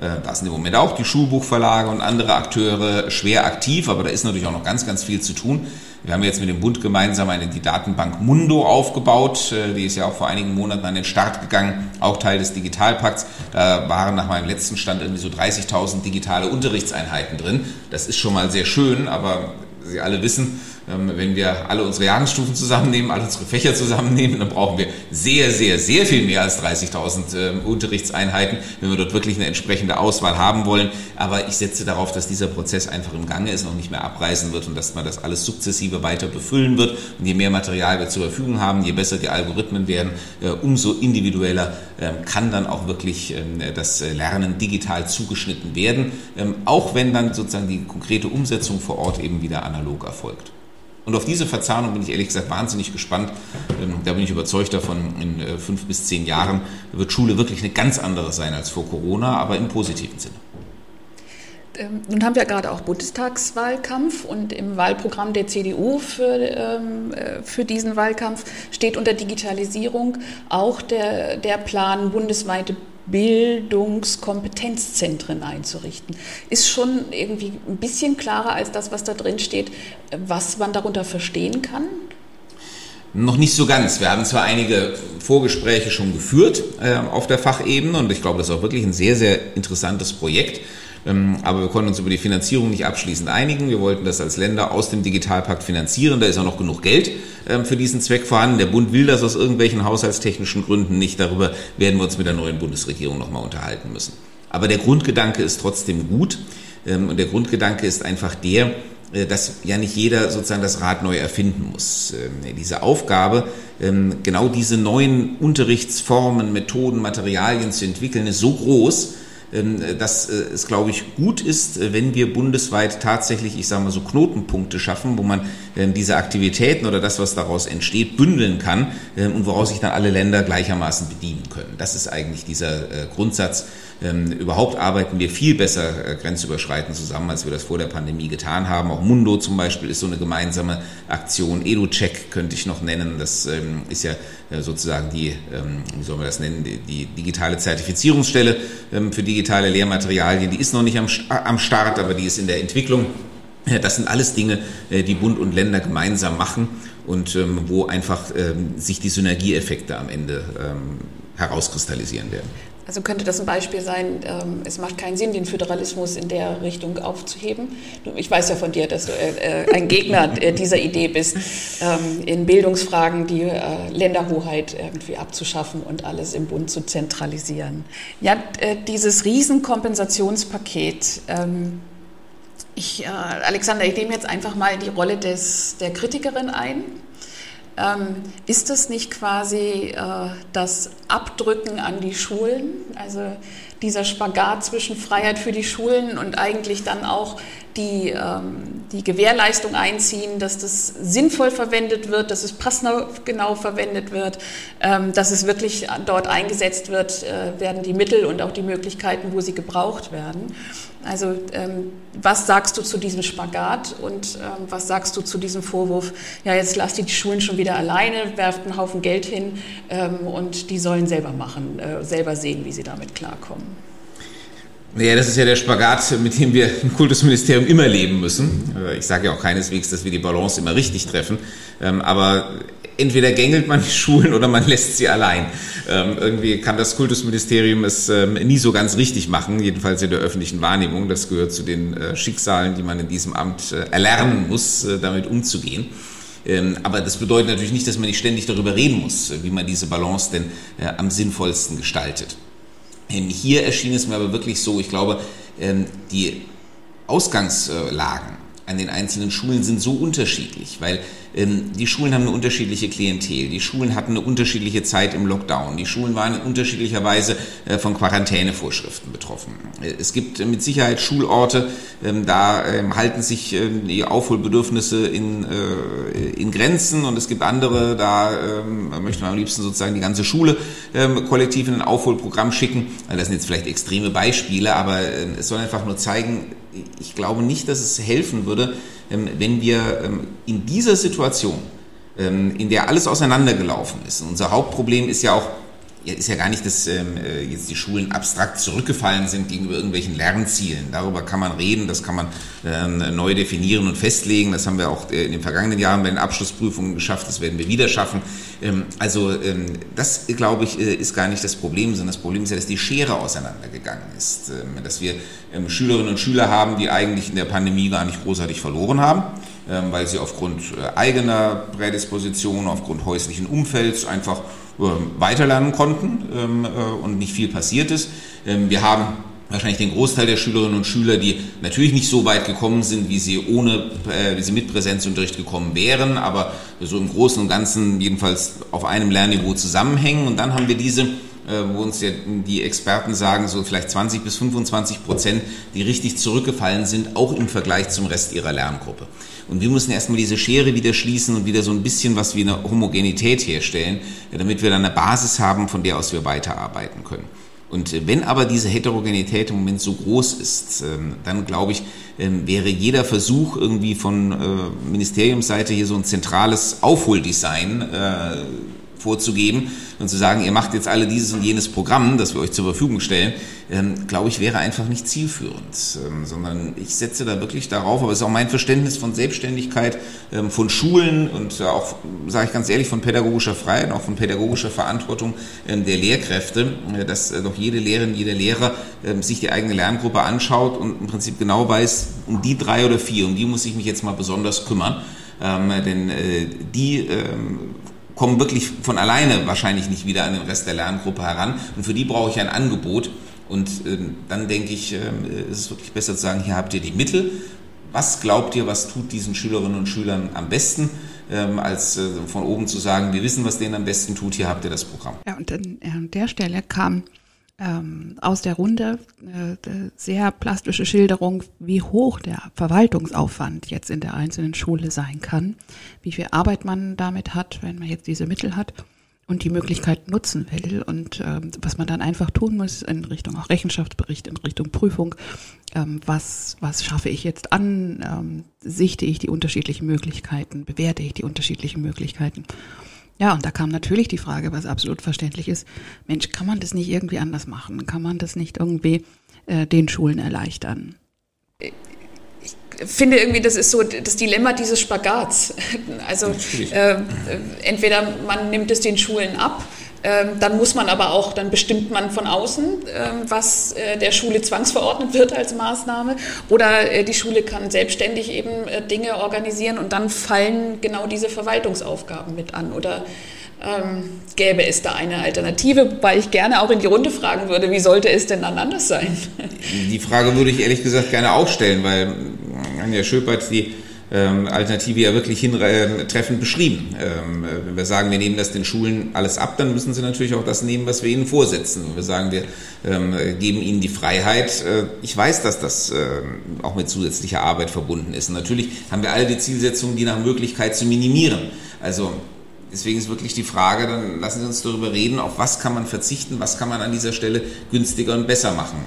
Äh, da sind im Moment auch die Schulbuchverlage und andere Akteure schwer aktiv, aber da ist natürlich auch noch ganz, ganz viel zu tun. Wir haben jetzt mit dem Bund gemeinsam eine, die Datenbank Mundo aufgebaut. Äh, die ist ja auch vor einigen Monaten an den Start gegangen, auch Teil des Digitalpakts. Da waren nach meinem letzten Stand irgendwie so 30.000 digitale Unterrichtseinheiten drin. Das ist schon mal sehr schön, aber Sie alle wissen, wenn wir alle unsere Jahresstufen zusammennehmen, alle unsere Fächer zusammennehmen, dann brauchen wir sehr, sehr, sehr viel mehr als 30.000 ähm, Unterrichtseinheiten, wenn wir dort wirklich eine entsprechende Auswahl haben wollen. Aber ich setze darauf, dass dieser Prozess einfach im Gange ist, noch nicht mehr abreißen wird und dass man das alles sukzessive weiter befüllen wird. Und je mehr Material wir zur Verfügung haben, je besser die Algorithmen werden, äh, umso individueller ähm, kann dann auch wirklich das äh, Lernen digital zugeschnitten werden, auch wenn dann sozusagen die konkrete Umsetzung vor Ort eben wieder analog erfolgt. Und auf diese Verzahnung bin ich ehrlich gesagt wahnsinnig gespannt. Da bin ich überzeugt davon, in äh, fünf bis zehn Jahren wird Schule wirklich eine ganz andere sein als vor Corona, aber im positiven Sinne. Ähm, nun haben wir gerade auch Bundestagswahlkampf und im Wahlprogramm der CDU für, ähm, äh, für diesen Wahlkampf steht unter Digitalisierung auch der, der Plan, bundesweite Bildungskompetenzzentren einzurichten. Ist schon irgendwie ein bisschen klarer als das, was da drin steht, was man darunter verstehen kann? Noch nicht so ganz. Wir haben zwar einige Vorgespräche schon geführt äh, auf der Fachebene und ich glaube, das ist auch wirklich ein sehr, sehr interessantes Projekt. Ähm, aber wir konnten uns über die Finanzierung nicht abschließend einigen. Wir wollten das als Länder aus dem Digitalpakt finanzieren. Da ist auch noch genug Geld ähm, für diesen Zweck vorhanden. Der Bund will das aus irgendwelchen haushaltstechnischen Gründen nicht. Darüber werden wir uns mit der neuen Bundesregierung nochmal unterhalten müssen. Aber der Grundgedanke ist trotzdem gut. Ähm, und der Grundgedanke ist einfach der, äh, dass ja nicht jeder sozusagen das Rad neu erfinden muss. Diese Aufgabe, genau diese neuen Unterrichtsformen, Methoden, Materialien zu entwickeln, ist so groß, dass äh, es, glaube ich, gut ist, äh, wenn wir bundesweit tatsächlich, ich sage mal so Knotenpunkte schaffen, wo man diese Aktivitäten oder das, was daraus entsteht, bündeln kann und woraus sich dann alle Länder gleichermaßen bedienen können. Das ist eigentlich dieser Grundsatz. Überhaupt arbeiten wir viel besser grenzüberschreitend zusammen, als wir das vor der Pandemie getan haben. Auch Mundo zum Beispiel ist so eine gemeinsame Aktion. EduCheck könnte ich noch nennen. Das ist ja sozusagen die, wie soll man das nennen, die digitale Zertifizierungsstelle für digitale Lehrmaterialien. Die ist noch nicht am Start, aber die ist in der Entwicklung. Das sind alles Dinge, äh, die Bund und Länder gemeinsam machen und ähm, wo einfach ähm, sich die Synergieeffekte am Ende ähm, herauskristallisieren werden. Also könnte das ein Beispiel sein, es macht keinen Sinn, den Föderalismus in der Richtung aufzuheben. Ich weiß ja von dir, dass du äh, äh, ein Gegner dieser Idee bist, in Bildungsfragen die Länderhoheit irgendwie abzuschaffen und alles im Bund zu zentralisieren. Ja, dieses Riesenkompensationspaket ich, äh, Alexander, ich nehme jetzt einfach mal die Rolle des, der Kritikerin ein. Ähm, ist das nicht quasi äh, das Abdrücken an die Schulen? Also dieser Spagat zwischen Freiheit für die Schulen und eigentlich dann auch die, ähm, die Gewährleistung einziehen, dass das sinnvoll verwendet wird, dass es passgenau verwendet wird, ähm, dass es wirklich dort eingesetzt wird, äh, werden die Mittel und auch die Möglichkeiten, wo sie gebraucht werden. Also ähm, was sagst du zu diesem Spagat und ähm, was sagst du zu diesem Vorwurf, ja jetzt lasst die Schulen schon wieder alleine, werft einen Haufen Geld hin ähm, und die sollen selber machen, äh, selber sehen, wie sie damit klarkommen. Ja, das ist ja der Spagat, mit dem wir im Kultusministerium immer leben müssen. Äh, ich sage ja auch keineswegs, dass wir die Balance immer richtig treffen, ähm, aber entweder gängelt man die Schulen oder man lässt sie allein. Ähm, irgendwie kann das Kultusministerium es ähm, nie so ganz richtig machen, jedenfalls in der öffentlichen Wahrnehmung. Das gehört zu den äh, Schicksalen, die man in diesem Amt äh, erlernen muss, äh, damit umzugehen. Ähm, aber das bedeutet natürlich nicht, dass man nicht ständig darüber reden muss, wie man diese Balance denn äh, am sinnvollsten gestaltet. Ähm, hier erschien es mir aber wirklich so, ich glaube, ähm, die Ausgangslagen an den einzelnen Schulen sind so unterschiedlich, weil ähm, die Schulen haben eine unterschiedliche Klientel, die Schulen hatten eine unterschiedliche Zeit im Lockdown, die Schulen waren in unterschiedlicher Weise äh, von Quarantänevorschriften betroffen. Äh, es gibt mit Sicherheit Schulorte, ähm, da ähm, halten sich ähm, die Aufholbedürfnisse in, äh, in Grenzen und es gibt andere, da möchte man am liebsten sozusagen die ganze Schule kollektiv in ein Aufholprogramm schicken. Das sind jetzt vielleicht extreme Beispiele, aber es soll einfach nur zeigen, ich glaube nicht, dass es helfen würde, wenn wir in dieser Situation, in der alles auseinandergelaufen ist, unser Hauptproblem ist ja auch ist ja gar nicht, dass ähm, äh, jetzt die Schulen abstrakt zurückgefallen sind gegenüber irgendwelchen Lernzielen. Darüber kann man reden, das kann man ähm, neu definieren und festlegen. Das haben wir auch äh, in den vergangenen Jahren bei den Abschlussprüfungen geschafft, das werden wir wieder schaffen. Ähm, also ähm, das, glaube ich, äh, ist gar nicht das Problem, sondern das Problem ist ja, dass die Schere auseinandergegangen ist. Ähm, dass wir ähm, Schülerinnen und Schüler haben, die eigentlich in der Pandemie gar nicht großartig verloren haben ähm, weil sie aufgrund äh, eigener Prädisposition, aufgrund häuslichen Umfelds einfach weiterlernen konnten ähm, äh, und nicht viel passiert ist. Ähm, wir haben wahrscheinlich den Großteil der Schülerinnen und Schüler, die natürlich nicht so weit gekommen sind, wie sie ohne, äh, wie sie mit Präsenzunterricht gekommen wären, aber so im Großen und Ganzen jedenfalls auf einem Lernniveau zusammenhängen. Und dann haben wir diese wo uns ja die Experten sagen, so vielleicht 20 bis 25 Prozent, die richtig zurückgefallen sind, auch im Vergleich zum Rest ihrer Lerngruppe. Und wir müssen erstmal diese Schere wieder schließen und wieder so ein bisschen was wie eine Homogenität herstellen, damit wir dann eine Basis haben, von der aus wir weiterarbeiten können. Und äh, wenn aber diese Heterogenität im Moment so groß ist, ähm, dann glaube ich, ähm, wäre jeder Versuch irgendwie von äh, Ministeriumsseite hier so ein zentrales Aufholdesign äh, vorzugeben und zu sagen, ihr macht jetzt alle dieses und jenes Programm, das wir euch zur Verfügung stellen, ähm, glaube ich, wäre einfach nicht zielführend, ähm, sondern ich setze da wirklich darauf, aber es ist auch mein Verständnis von Selbstständigkeit ähm, von Schulen und auch, sage ich ganz ehrlich, von pädagogischer Freiheit, auch von pädagogischer Verantwortung ähm, der Lehrkräfte, äh, dass äh, doch jede Lehrerin, jeder Lehrer äh, sich die eigene Lerngruppe anschaut und im Prinzip genau weiß, um die drei oder vier, um die muss ich mich jetzt mal besonders kümmern. Ähm, denn äh, die ähm, kommen wirklich von alleine wahrscheinlich nicht wieder an den Rest der Lerngruppe heran. Und für die brauche ich ein Angebot. Und äh, dann denke ich, äh, ist es wirklich besser zu sagen, hier habt ihr die Mittel. Was glaubt ihr, was tut diesen Schülerinnen und Schülern am besten? Ähm, als äh, von oben zu sagen, wir wissen, was denen am besten tut, hier habt ihr das Programm. Ja, und an der Stelle kam ähm, aus der Runde äh, sehr plastische Schilderung, wie hoch der Verwaltungsaufwand jetzt in der einzelnen Schule sein kann, wie viel Arbeit man damit hat, wenn man jetzt diese Mittel hat und die Möglichkeit nutzen will und ähm, was man dann einfach tun muss in Richtung auch Rechenschaftsbericht, in Richtung Prüfung, ähm, was, was schaffe ich jetzt an, ähm, sichte ich die unterschiedlichen Möglichkeiten, bewerte ich die unterschiedlichen Möglichkeiten. Ja, und da kam natürlich die Frage, was absolut verständlich ist, Mensch, kann man das nicht irgendwie anders machen? Kann man das nicht irgendwie äh, den Schulen erleichtern? finde irgendwie, das ist so das Dilemma dieses Spagats. Also äh, entweder man nimmt es den Schulen ab, äh, dann muss man aber auch, dann bestimmt man von außen, äh, was äh, der Schule zwangsverordnet wird als Maßnahme, oder äh, die Schule kann selbstständig eben äh, Dinge organisieren und dann fallen genau diese Verwaltungsaufgaben mit an. Oder ähm, gäbe es da eine Alternative, weil ich gerne auch in die Runde fragen würde, wie sollte es denn dann anders sein? Die Frage würde ich ehrlich gesagt gerne auch stellen, weil Anja Schöpert die ähm, Alternative ja wirklich hintreffend beschrieben. Ähm, wenn wir sagen, wir nehmen das den Schulen alles ab, dann müssen sie natürlich auch das nehmen, was wir ihnen vorsetzen. Wenn wir sagen, wir ähm, geben ihnen die Freiheit, äh, ich weiß, dass das äh, auch mit zusätzlicher Arbeit verbunden ist. Und natürlich haben wir alle die Zielsetzung, die nach Möglichkeit zu minimieren. Also Deswegen ist wirklich die Frage, dann lassen Sie uns darüber reden, auf was kann man verzichten, was kann man an dieser Stelle günstiger und besser machen.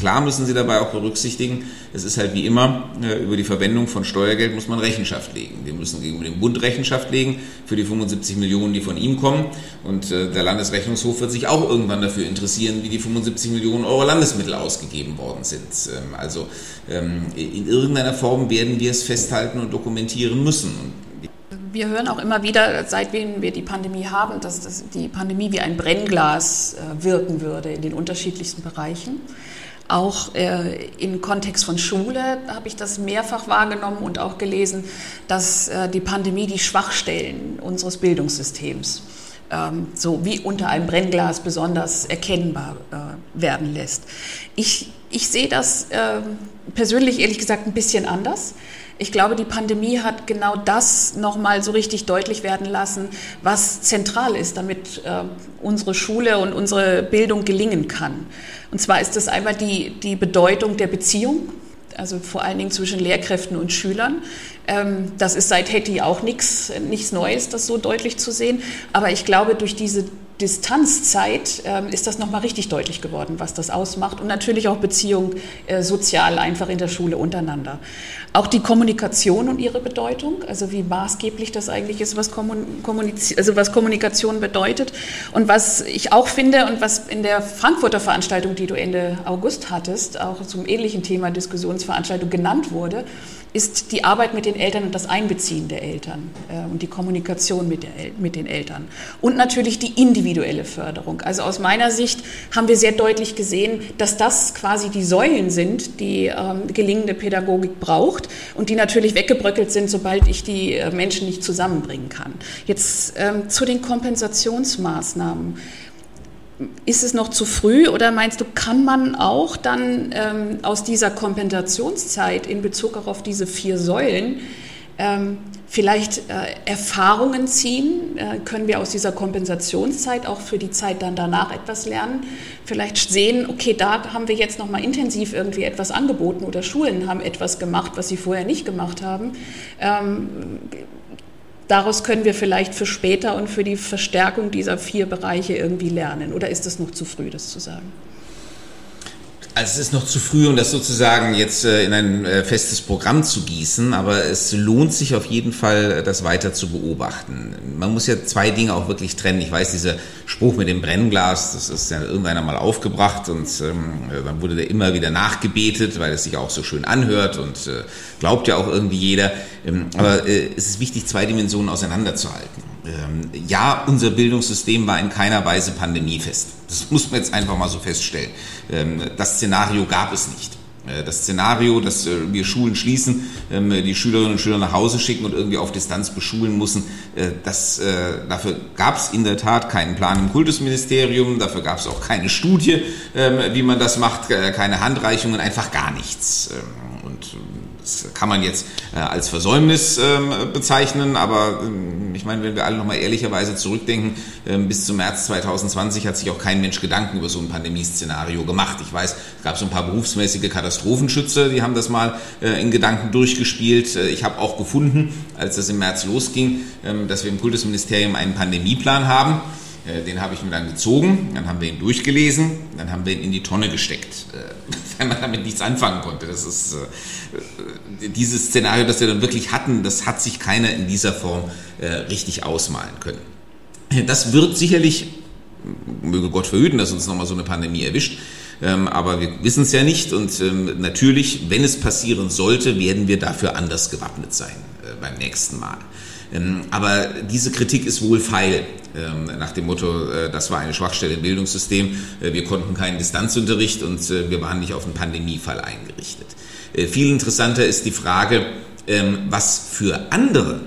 Klar müssen Sie dabei auch berücksichtigen, es ist halt wie immer, äh, über die Verwendung von Steuergeld muss man Rechenschaft legen. Wir müssen gegenüber dem Bund Rechenschaft legen für die 75 Millionen, die von ihm kommen. Und äh, der Landesrechnungshof wird sich auch irgendwann dafür interessieren, wie die 75 Millionen Euro Landesmittel ausgegeben worden sind. Ähm, also ähm, in irgendeiner Form werden wir es festhalten und dokumentieren müssen. Wir hören auch immer wieder, seitdem wir die Pandemie haben, dass die Pandemie wie ein Brennglas äh, wirken würde in den unterschiedlichsten Bereichen. Auch äh, im Kontext von Schule habe ich das mehrfach wahrgenommen und auch gelesen, dass äh, die Pandemie die Schwachstellen unseres Bildungssystems ähm, so wie unter einem Brennglas besonders erkennbar äh, werden lässt. Ich, ich sehe das äh, persönlich ehrlich gesagt ein bisschen anders. Ich glaube, die Pandemie hat genau das nochmal so richtig deutlich werden lassen, was zentral ist, damit äh, unsere Schule und unsere Bildung gelingen kann. Und zwar ist das einmal die, die Bedeutung der Beziehung, also vor allen Dingen zwischen Lehrkräften und Schülern. Ähm, das ist seit Hetty auch nichts Neues, das so deutlich zu sehen. Aber ich glaube, durch diese Distanzzeit ähm, ist das nochmal richtig deutlich geworden, was das ausmacht und natürlich auch Beziehung äh, sozial einfach in der Schule untereinander. Auch die Kommunikation und ihre Bedeutung, also wie maßgeblich das eigentlich ist, was, also was Kommunikation bedeutet und was ich auch finde und was in der Frankfurter Veranstaltung, die du Ende August hattest, auch zum ähnlichen Thema Diskussionsveranstaltung genannt wurde, ist die Arbeit mit den Eltern und das Einbeziehen der Eltern äh, und die Kommunikation mit, der, mit den Eltern. Und natürlich die individuelle Förderung. Also aus meiner Sicht haben wir sehr deutlich gesehen, dass das quasi die Säulen sind, die ähm, gelingende Pädagogik braucht und die natürlich weggebröckelt sind, sobald ich die äh, Menschen nicht zusammenbringen kann. Jetzt ähm, zu den Kompensationsmaßnahmen ist es noch zu früh oder meinst du, kann man auch dann ähm, aus dieser Kompensationszeit in Bezug auch auf diese vier Säulen ähm, vielleicht äh, Erfahrungen ziehen? Äh, können wir aus dieser Kompensationszeit auch für die Zeit dann danach etwas lernen? Vielleicht sehen, okay, da haben wir jetzt noch mal intensiv irgendwie etwas angeboten oder Schulen haben etwas gemacht, was sie vorher nicht gemacht haben. Ähm, daraus können wir vielleicht für später und für die Verstärkung dieser vier Bereiche irgendwie lernen? Oder ist es noch zu früh, das zu sagen? Also es ist noch zu früh, um das sozusagen jetzt äh, in ein äh, festes Programm zu gießen, aber es lohnt sich auf jeden Fall, äh, das weiter zu beobachten. Man muss ja zwei Dinge auch wirklich trennen. Ich weiß, dieser Spruch mit dem Brennglas, das ist ja irgendwann einmal aufgebracht und ähm, dann wurde der immer wieder nachgebetet, weil es sich auch so schön anhört und äh, glaubt ja auch irgendwie jeder. Ähm, aber äh, es ist wichtig, zwei Dimensionen auseinanderzuhalten. Ähm, ja, unser Bildungssystem war in keiner Weise pandemiefest. Das muss man jetzt einfach mal so feststellen. Ähm, das Szenario gab es nicht. Äh, das Szenario, dass äh, wir Schulen schließen, ähm, die Schülerinnen und Schüler nach Hause schicken und irgendwie auf Distanz beschulen müssen, äh, das, dafür gab es in der Tat keinen Plan im Kultusministerium, dafür gab es auch keine Studie, wie man das macht, keine Handreichungen, einfach gar nichts. Das kann man jetzt äh, als Versäumnis ähm, bezeichnen, aber ähm, ich meine, wenn wir alle nochmal ehrlicherweise zurückdenken, ähm, bis zum März 2020 hat sich auch kein Mensch Gedanken über so ein Pandemieszenario gemacht. Ich weiß, es gab so ein paar berufsmäßige Katastrophenschützer, die haben das mal äh, in Gedanken durchgespielt. Äh, ich habe auch gefunden, als das im März losging, dass wir im Kultusministerium einen Pandemieplan haben. Den habe ich mir dann gezogen, dann haben wir ihn durchgelesen, dann haben wir ihn in die Tonne gesteckt, weil man damit nichts anfangen konnte. Das ist dieses Szenario, das wir dann wirklich hatten, das hat sich keiner in dieser Form äh, richtig ausmalen können. Das wird sicherlich, möge Gott verhüten, dass uns nochmal so eine Pandemie erwischt, ähm, aber wir wissen es ja nicht und ähm, natürlich, wenn es passieren sollte, werden wir dafür anders gewappnet sein äh, beim nächsten Mal. Ähm, aber diese Kritik ist wohl feil, nach dem Motto, äh, das war eine Schwachstelle im Bildungssystem, äh, wir konnten keinen Distanzunterricht und wir waren nicht auf einen Pandemiefall eingerichtet. Äh, viel interessanter ist die Frage, ähm, was für andere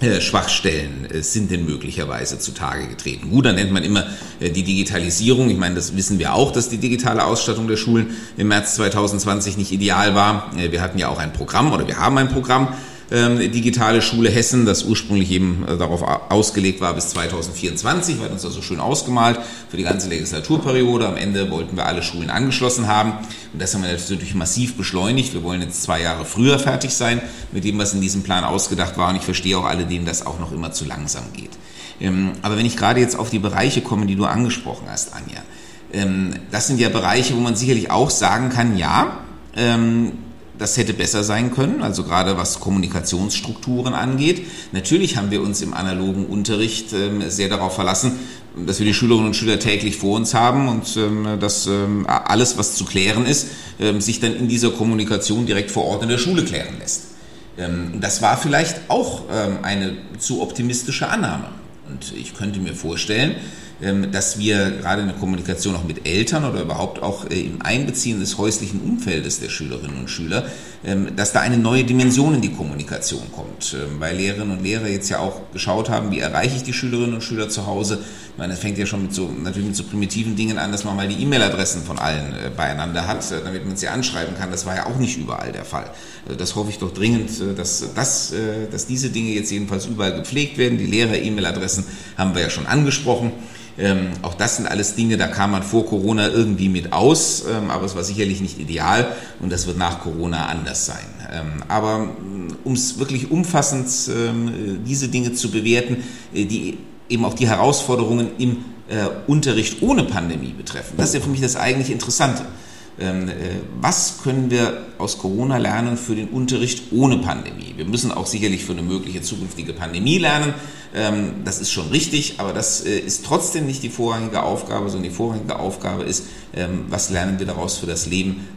äh, Schwachstellen äh, sind denn möglicherweise zutage getreten. Gut, dann nennt man immer die Digitalisierung. Ich meine, das wissen wir auch, dass die digitale Ausstattung der Schulen im März 2020 nicht ideal war. Wir hatten ja auch ein Programm oder wir haben ein Programm, ähm, digitale Schule Hessen, das ursprünglich eben äh, darauf ausgelegt war bis 2024, wir hatten uns das so schön ausgemalt für die ganze Legislaturperiode. Am Ende wollten wir alle Schulen angeschlossen haben und das haben wir natürlich massiv beschleunigt. Wir wollen jetzt zwei Jahre früher fertig sein mit dem, was in diesem Plan ausgedacht war und ich verstehe auch alle, denen das auch noch immer zu langsam geht. Ähm, aber wenn ich gerade jetzt auf die Bereiche komme, die du angesprochen hast, Anja, ähm, das sind ja Bereiche, wo man sicherlich auch sagen kann, ja, das hätte besser sein können, also gerade was Kommunikationsstrukturen angeht. Natürlich haben wir uns im analogen Unterricht ähm, sehr darauf verlassen, dass wir die Schülerinnen und Schüler täglich vor uns haben und ähm, dass ähm, alles, was zu klären ist, sich dann in dieser Kommunikation direkt vor Ort in der Schule klären lässt. das war vielleicht auch eine zu optimistische Annahme. Und ich könnte mir vorstellen, dass wir gerade in der Kommunikation auch mit Eltern oder überhaupt auch äh, im Einbeziehen des häuslichen Umfeldes der Schülerinnen und Schüler, ähm, dass da eine neue Dimension in die Kommunikation kommt. Ähm, weil Lehrerinnen und Lehrer jetzt ja auch geschaut haben, wie erreiche ich die Schülerinnen und Schüler zu Hause. Ich meine, es fängt ja schon mit so, natürlich mit so primitiven Dingen an, dass man mal die E-Mail-Adressen von allen äh, beieinander hat, äh, damit man sie anschreiben kann. Das war ja auch nicht überall der Fall. Das hoffe ich doch dringend, dass, dass, dass diese Dinge jetzt jedenfalls überall gepflegt werden. Die Lehrer-E-Mail-Adressen haben wir ja schon angesprochen. Ähm, auch das sind alles Dinge, da kam man vor Corona irgendwie mit aus, ähm, aber es war sicherlich nicht ideal und das wird nach Corona anders sein. Ähm, aber um es wirklich umfassend ähm, diese Dinge zu bewerten, äh, die eben auch die Herausforderungen im äh, Unterricht ohne Pandemie betreffen, das ist ja für mich das eigentlich Interessante. Ähm, äh, was können wir aus Corona lernen für den Unterricht ohne Pandemie? Wir müssen auch sicherlich für eine mögliche zukünftige Pandemie lernen. Ähm, das ist schon richtig, aber das äh, ist trotzdem nicht die vorrangige Aufgabe, sondern die vorrangige Aufgabe ist, ähm, was lernen wir daraus für das Leben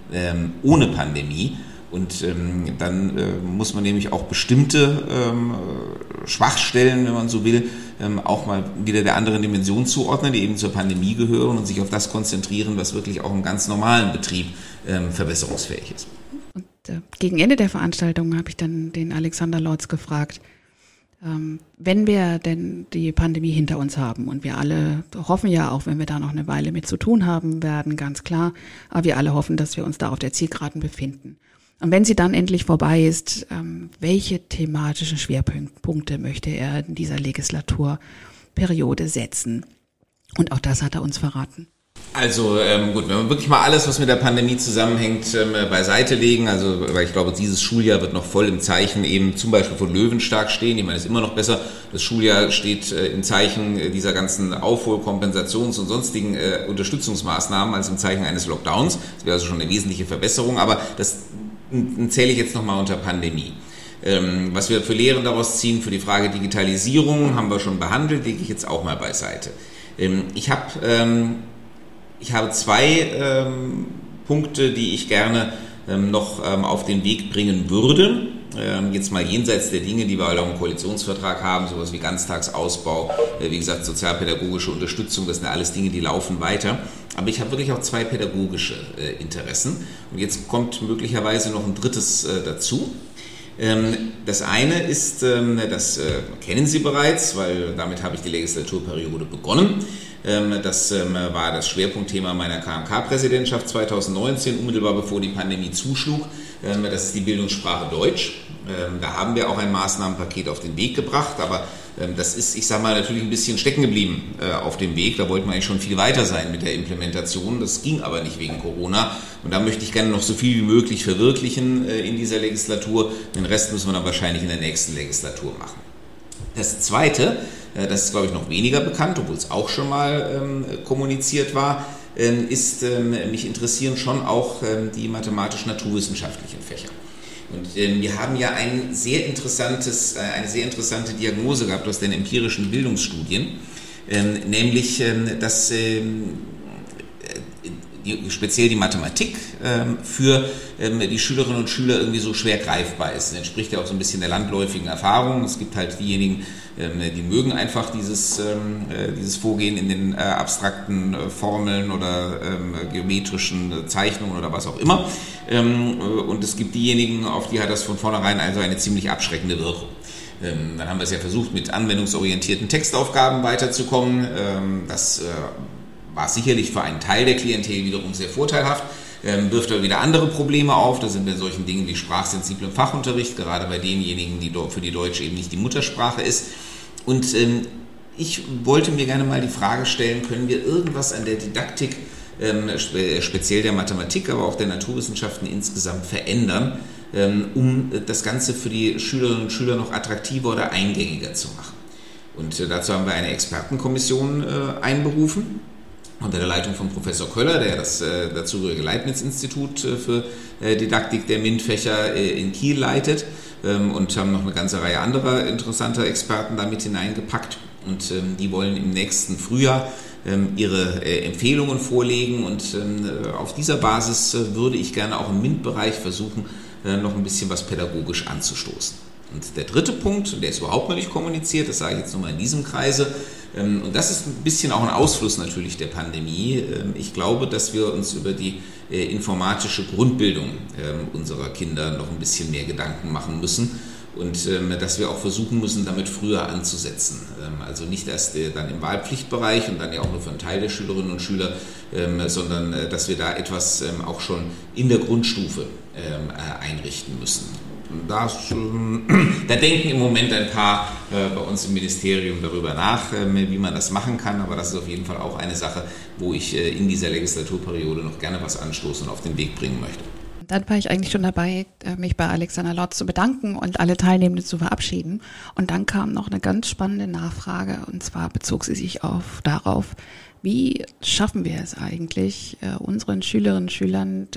ohne Pandemie? Und ähm, dann äh, muss man nämlich auch bestimmte ähm, Schwachstellen, wenn man so will, ähm, auch mal wieder der anderen Dimension zuordnen, die eben zur Pandemie gehören und sich auf das konzentrieren, was wirklich auch im ganz normalen Betrieb ähm, verbesserungsfähig ist. Und äh, gegen Ende der Veranstaltung habe ich dann den Alexander Lorz gefragt, ähm, wenn wir denn die Pandemie hinter uns haben und wir alle hoffen ja, auch wenn wir da noch eine Weile mit zu tun haben werden, ganz klar, aber wir alle hoffen, dass wir uns da auf der Zielgeraden befinden. Und wenn sie dann endlich vorbei ist, ähm, welche thematischen Schwerpunkte möchte er in dieser Legislaturperiode setzen? Und auch das hat er uns verraten. Also ähm, gut, wenn wir wirklich mal alles, was mit der Pandemie zusammenhängt, ähm, beiseite legen, also weil ich glaube, dieses Schuljahr wird noch voll im Zeichen eben zum Beispiel von Löwenstark stehen. Ich meine, es ist immer noch besser. Das Schuljahr steht äh, im Zeichen dieser ganzen Aufhol-, Kompensations- und sonstigen äh, Unterstützungsmaßnahmen als im Zeichen eines Lockdowns. Das wäre also schon eine wesentliche Verbesserung, aber das zähle ich jetzt nochmal unter Pandemie. Ähm, was wir für Lehren daraus ziehen, für die Frage Digitalisierung, haben wir schon behandelt, lege ich jetzt auch mal beiseite. Ähm, ich, hab, ähm, ich habe zwei Punkte, die ich gerne noch auf den Weg bringen würde. Jetzt mal jenseits der Dinge, die wir alle auch im Koalitionsvertrag haben, sowas wie Ganztagsausbau, äh, wie gesagt, sozialpädagogische Unterstützung, das sind ja alles Dinge, die laufen weiter. Aber ich habe wirklich auch zwei pädagogische äh, Interessen. Und jetzt kommt möglicherweise noch ein drittes äh, dazu. Ähm, das eine ist, ähm, das kennen Sie bereits, weil damit habe ich die Legislaturperiode begonnen. Ähm, das ähm, war das Schwerpunktthema meiner KMK-Präsidentschaft 2019, unmittelbar bevor die Pandemie zuschlug. Ähm, das ist die Bildungssprache Deutsch. Ähm, da haben wir auch ein Maßnahmenpaket auf den Weg gebracht, aber ähm, das ist, ich sage mal, natürlich ein bisschen stecken geblieben äh, auf dem Weg. Da wollten wir eigentlich schon viel weiter sein mit der Implementation. Das ging aber nicht wegen Corona. Und da möchte ich gerne noch so viel wie möglich verwirklichen äh, in dieser Legislatur. Den Rest müssen wir dann wahrscheinlich in der nächsten Legislatur machen. Das Zweite, äh, das ist, glaube ich, noch weniger bekannt, obwohl es auch schon mal kommuniziert war, ist, ähm, mich interessieren schon auch ähm, die mathematisch-naturwissenschaftlichen Fächer. Und wir haben ja ein sehr interessantes, äh, eine sehr interessante Diagnose gehabt aus den empirischen Bildungsstudien, ähm, nämlich, ähm, dass ähm, speziell die Mathematik ähm, für ähm, die Schülerinnen und Schüler irgendwie so schwer greifbar ist. Das entspricht ja auch so ein bisschen der landläufigen Erfahrung. Es gibt halt diejenigen, ähm, die mögen einfach dieses, ähm, äh, dieses Vorgehen in den äh, abstrakten äh, Formeln oder ähm, geometrischen Zeichnungen oder was auch immer. Ähm, und es gibt diejenigen, auf die hat das von vornherein also eine ziemlich abschreckende Wirkung. dann haben wir es ja versucht, mit anwendungsorientierten Textaufgaben weiterzukommen. das war sicherlich für einen Teil der Klientel wiederum sehr vorteilhaft, ähm, wirft aber wieder andere Probleme auf. Da sind wir in solchen Dingen wie sprachsensiblem Fachunterricht, gerade bei denjenigen, die für die Deutsche eben nicht die Muttersprache ist. Und ähm, ich wollte mir gerne mal die Frage stellen, können wir irgendwas an der Didaktik, ähm, speziell der Mathematik, aber auch der Naturwissenschaften insgesamt verändern, ähm, um das Ganze für die Schülerinnen und Schüler noch attraktiver oder eingängiger zu machen. Und äh, dazu haben wir eine Expertenkommission äh, einberufen unter der Leitung von Professor Köller, der das äh, dazugehörige Leibniz-Institut äh, für äh, Didaktik der MINT-Fächer äh, in Kiel leitet ähm, und haben noch eine ganze Reihe anderer interessanter Experten damit hineingepackt. Und ähm, die wollen im nächsten Frühjahr ähm, ihre äh, Empfehlungen vorlegen und ähm, äh, auf dieser Basis würde ich gerne auch im MINT-Bereich versuchen, noch ein bisschen was pädagogisch anzustoßen. Und der dritte Punkt, der ist überhaupt noch nicht kommuniziert, das sage ich jetzt nur mal in diesem Kreise, und das ist ein bisschen auch ein Ausfluss natürlich der Pandemie. Ähm, ich glaube, dass wir uns über die äh, informatische Grundbildung ähm, unserer Kinder noch ein bisschen mehr Gedanken machen müssen und dass wir auch versuchen müssen, damit früher anzusetzen. also nicht erst äh, dann im Wahlpflichtbereich und dann ja auch nur für einen Teil der Schülerinnen und Schüler, sondern äh, dass wir da etwas auch schon in der Grundstufe einrichten müssen das, da denken im Moment ein paar äh, bei uns im Ministerium darüber nach, äh, wie man das machen kann. Aber das ist auf jeden Fall auch eine Sache, wo ich äh, in dieser Legislaturperiode noch gerne was anstoßen und auf den Weg bringen möchte. Dann war ich eigentlich schon dabei, mich bei Alexander Lotz zu bedanken und alle Teilnehmenden zu verabschieden. Und dann kam noch eine ganz spannende Nachfrage und zwar bezog sie sich auf darauf, wie schaffen wir es eigentlich, unseren Schülerinnen und Schülern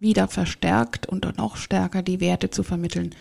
wieder verstärkt und noch stärker die Werte zu vermitteln,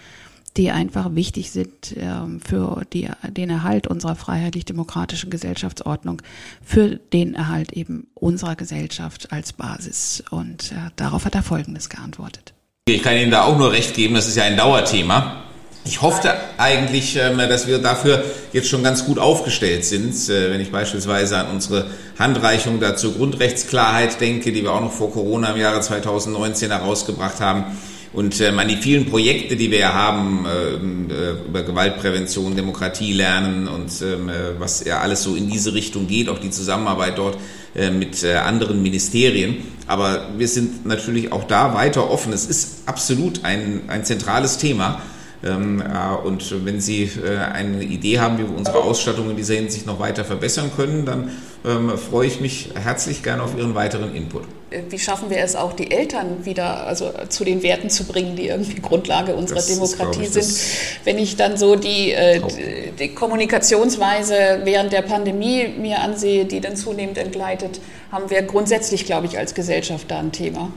die einfach wichtig sind ähm, für die, den Erhalt unserer freiheitlich-demokratischen Gesellschaftsordnung, für den Erhalt eben unserer Gesellschaft als Basis. Und äh, darauf hat er Folgendes geantwortet. Ich kann Ihnen da auch nur recht geben, das ist ja ein Dauerthema. Ich hoffte eigentlich, ähm, dass wir dafür jetzt schon ganz gut aufgestellt sind. Äh, wenn ich beispielsweise an unsere Handreichung dazu Grundrechtsklarheit denke, die wir auch noch vor Corona im Jahre 2019 herausgebracht haben. Und ähm, an die vielen Projekte, die wir haben, ähm, äh, über Gewaltprävention, Demokratie lernen und was ja alles so in diese Richtung geht, auch die Zusammenarbeit dort äh, mit anderen Ministerien. Aber wir sind natürlich auch da weiter offen. Es ist absolut ein, ein zentrales Thema. Ähm, äh, und wenn Sie äh, eine Idee haben, wie wir unsere Ausstattung in dieser Hinsicht noch weiter verbessern können, dann ähm, freue ich mich herzlich gerne auf Ihren weiteren Input. Äh, wie schaffen wir es auch, die Eltern wieder also zu den Werten zu bringen, die irgendwie Grundlage unserer das Demokratie ist, sind? Wenn ich dann so die, die Kommunikationsweise während der Pandemie mir ansehe, die dann zunehmend entgleitet, haben wir grundsätzlich, glaube ich, als Gesellschaft da ein Thema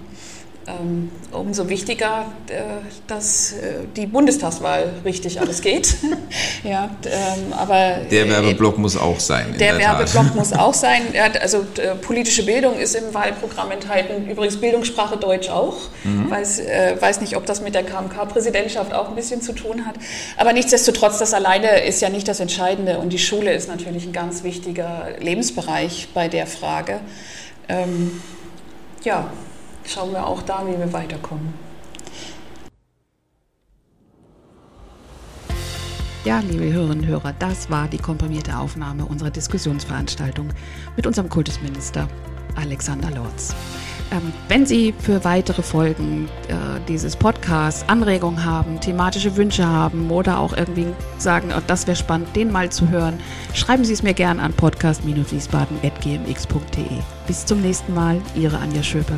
umso wichtiger, äh, dass äh, die Bundestagswahl richtig alles geht. ja, ähm, aber, der Werbeblock äh, muss auch sein. Der, der Werbeblock muss auch sein. also politische Bildung ist im Wahlprogramm enthalten. Übrigens Bildungssprache Deutsch auch. Mhm. Weiß, weiß nicht, ob das mit der KMK-Präsidentschaft auch ein bisschen zu tun hat. Aber nichtsdestotrotz, das alleine ist ja nicht das Entscheidende. Und die Schule ist natürlich ein ganz wichtiger Lebensbereich bei der Frage. Ähm, ja, schauen wir auch da, wie wir weiterkommen. Ja, liebe Hörerinnen und Hörer, das war die komprimierte Aufnahme unserer Diskussionsveranstaltung mit unserem Kultusminister Alexander Lorz. Ähm, wenn Sie für weitere Folgen äh, dieses Podcasts Anregungen haben, thematische Wünsche haben oder auch irgendwie sagen, oh, das wäre spannend, den mal zu hören, schreiben Sie es mir gern an podcast-wiesbaden.gmx.de. Bis zum nächsten Mal, Ihre Anja Schöpe.